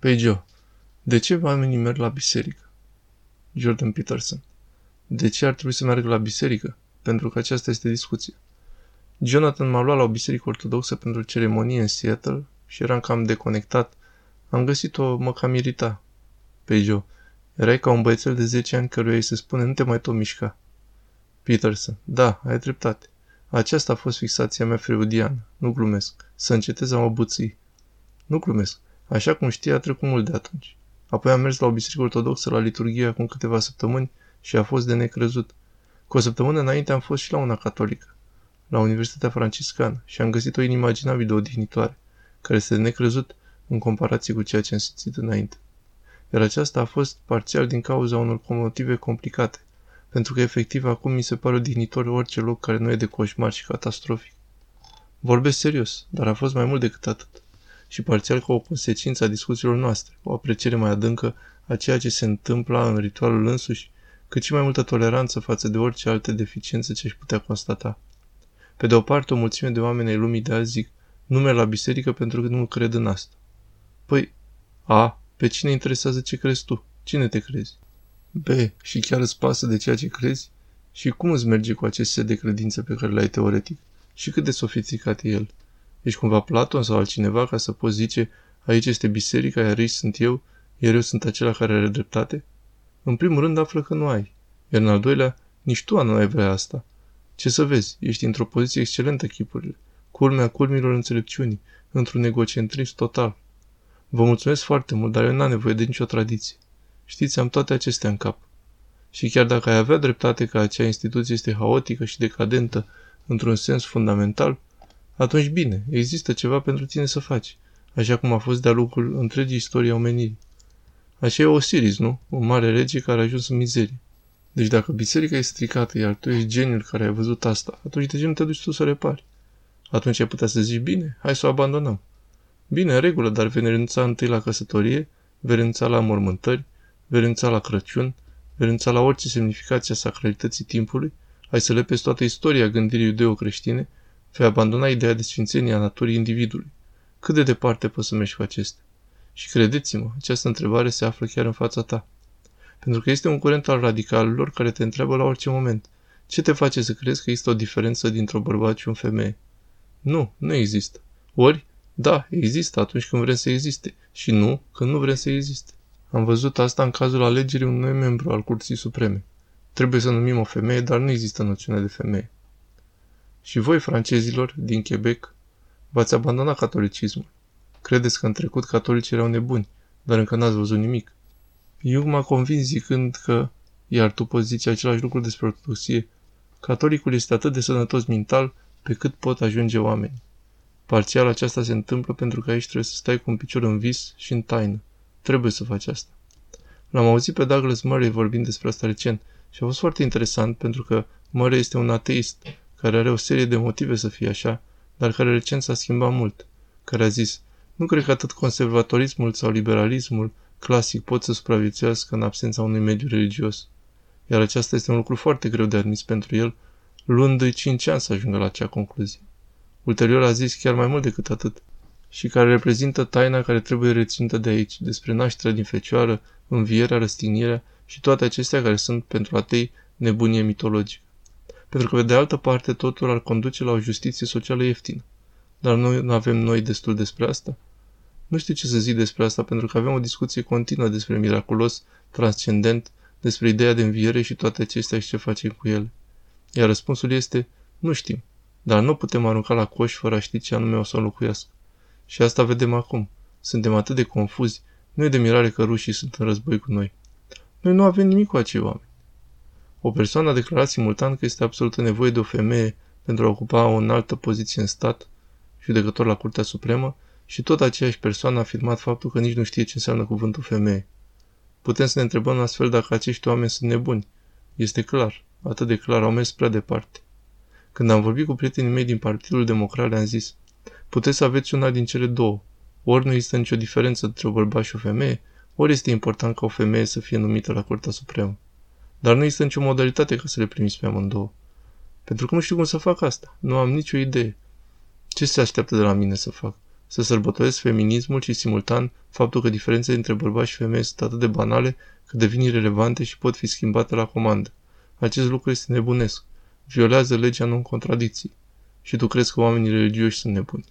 Păi Joe, de ce oamenii merg la biserică? Jordan Peterson. De ce ar trebui să meargă la biserică? Pentru că aceasta este discuția. Jonathan m-a luat la o biserică ortodoxă pentru ceremonie în Seattle și eram cam deconectat. Am găsit-o, mă cam irita. Pe Joe, erai ca un băiețel de 10 ani căruia îi se spune nu te mai tot mișca. Peterson, da, ai dreptate. Aceasta a fost fixația mea freudiană. Nu glumesc. Să încetez a mă buții. Nu glumesc. Așa cum știi, a trecut mult de atunci. Apoi am mers la o biserică ortodoxă la liturghie acum câteva săptămâni și a fost de necrezut. Cu o săptămână înainte am fost și la una catolică, la Universitatea Franciscană, și am găsit o inimaginabilă odihnitoare, care este de necrezut în comparație cu ceea ce am simțit înainte. Iar aceasta a fost parțial din cauza unor motive complicate, pentru că efectiv acum mi se pare odihnitor orice loc care nu e de coșmar și catastrofic. Vorbesc serios, dar a fost mai mult decât atât. Și parțial ca o consecință a discuțiilor noastre, o apreciere mai adâncă a ceea ce se întâmplă în ritualul însuși, cât și mai multă toleranță față de orice alte deficiențe ce aș putea constata. Pe de o parte, o mulțime de oameni ai lumii de azi zic, nu merg la biserică pentru că nu cred în asta. Păi, a, pe cine interesează ce crezi tu? Cine te crezi? B. Și chiar îți pasă de ceea ce crezi? Și cum îți merge cu acest set de credințe pe care le ai teoretic? Și cât de sofisticat e el? Ești cumva Platon sau altcineva ca să poți zice aici este biserica, iar aici sunt eu, iar eu sunt acela care are dreptate? În primul rând află că nu ai. Iar în al doilea, nici tu nu ai vrea asta. Ce să vezi, ești într-o poziție excelentă chipurile, culmea culmilor înțelepciunii, într-un egocentrism total. Vă mulțumesc foarte mult, dar eu n-am nevoie de nicio tradiție. Știți, am toate acestea în cap. Și chiar dacă ai avea dreptate că acea instituție este haotică și decadentă într-un sens fundamental, atunci bine, există ceva pentru tine să faci, așa cum a fost de-a lungul întregii istorie a omenirii. Așa e Osiris, nu? Un mare rege care a ajuns în mizerie. Deci dacă biserica e stricată, iar tu ești geniul care ai văzut asta, atunci de ce nu te duci tu să repari? Atunci ai putea să zici, bine, hai să o abandonăm. Bine, în regulă, dar vei renunța întâi la căsătorie, vei renunța la mormântări, vei renunța la Crăciun, vei renunța la orice semnificație a sacralității timpului, ai să lepezi toată istoria gândirii iudeo-creștine, vei abandona ideea de sfințenie a naturii individului. Cât de departe poți să mergi cu acestea? Și credeți-mă, această întrebare se află chiar în fața ta. Pentru că este un curent al radicalilor care te întreabă la orice moment. Ce te face să crezi că există o diferență dintre o bărbat și un femeie? Nu, nu există. Ori, da, există atunci când vrem să existe și nu când nu vrem să existe. Am văzut asta în cazul alegerii unui noi membru al Curții Supreme. Trebuie să numim o femeie, dar nu există noțiune de femeie. Și voi, francezilor, din Quebec, v-ați abandonat catolicismul. Credeți că în trecut catolicii erau nebuni, dar încă n-ați văzut nimic. Eu m-a convins zicând că, iar tu poți zice același lucru despre ortodoxie, catolicul este atât de sănătos mental pe cât pot ajunge oameni. Parțial aceasta se întâmplă pentru că aici trebuie să stai cu un picior în vis și în taină. Trebuie să faci asta. L-am auzit pe Douglas Murray vorbind despre asta recent și a fost foarte interesant pentru că Murray este un ateist care are o serie de motive să fie așa, dar care recent s-a schimbat mult, care a zis, nu cred că atât conservatorismul sau liberalismul clasic pot să supraviețuiască în absența unui mediu religios. Iar aceasta este un lucru foarte greu de admis pentru el, luându-i cinci ani să ajungă la acea concluzie. Ulterior a zis chiar mai mult decât atât, și care reprezintă taina care trebuie reținută de aici, despre nașterea din fecioară, învierea, răstignirea și toate acestea care sunt pentru atei nebunie mitologică. Pentru că, pe de altă parte, totul ar conduce la o justiție socială ieftină. Dar noi nu avem noi destul despre asta? Nu știu ce să zic despre asta, pentru că avem o discuție continuă despre miraculos, transcendent, despre ideea de înviere și toate acestea și ce facem cu ele. Iar răspunsul este, nu știm, dar nu putem arunca la coș fără a ști ce anume o să înlocuiască. Și asta vedem acum. Suntem atât de confuzi, nu e de mirare că rușii sunt în război cu noi. Noi nu avem nimic cu acei oameni. O persoană a declarat simultan că este absolută nevoie de o femeie pentru a ocupa o înaltă poziție în stat, judecător la Curtea Supremă, și tot aceeași persoană a afirmat faptul că nici nu știe ce înseamnă cuvântul femeie. Putem să ne întrebăm astfel dacă acești oameni sunt nebuni. Este clar, atât de clar, au mers prea departe. Când am vorbit cu prietenii mei din Partidul Democrat, le-am zis, puteți să aveți una din cele două. Ori nu există nicio diferență între o bărbat și o femeie, ori este important ca o femeie să fie numită la Curtea Supremă. Dar nu există nicio modalitate ca să le primiți pe amândouă. Pentru că nu știu cum să fac asta. Nu am nicio idee. Ce se așteaptă de la mine să fac? Să sărbătoresc feminismul și simultan faptul că diferențele între bărbați și femei sunt atât de banale că devin irelevante și pot fi schimbate la comandă. Acest lucru este nebunesc. Violează legea non-contradicții. Și tu crezi că oamenii religioși sunt nebuni.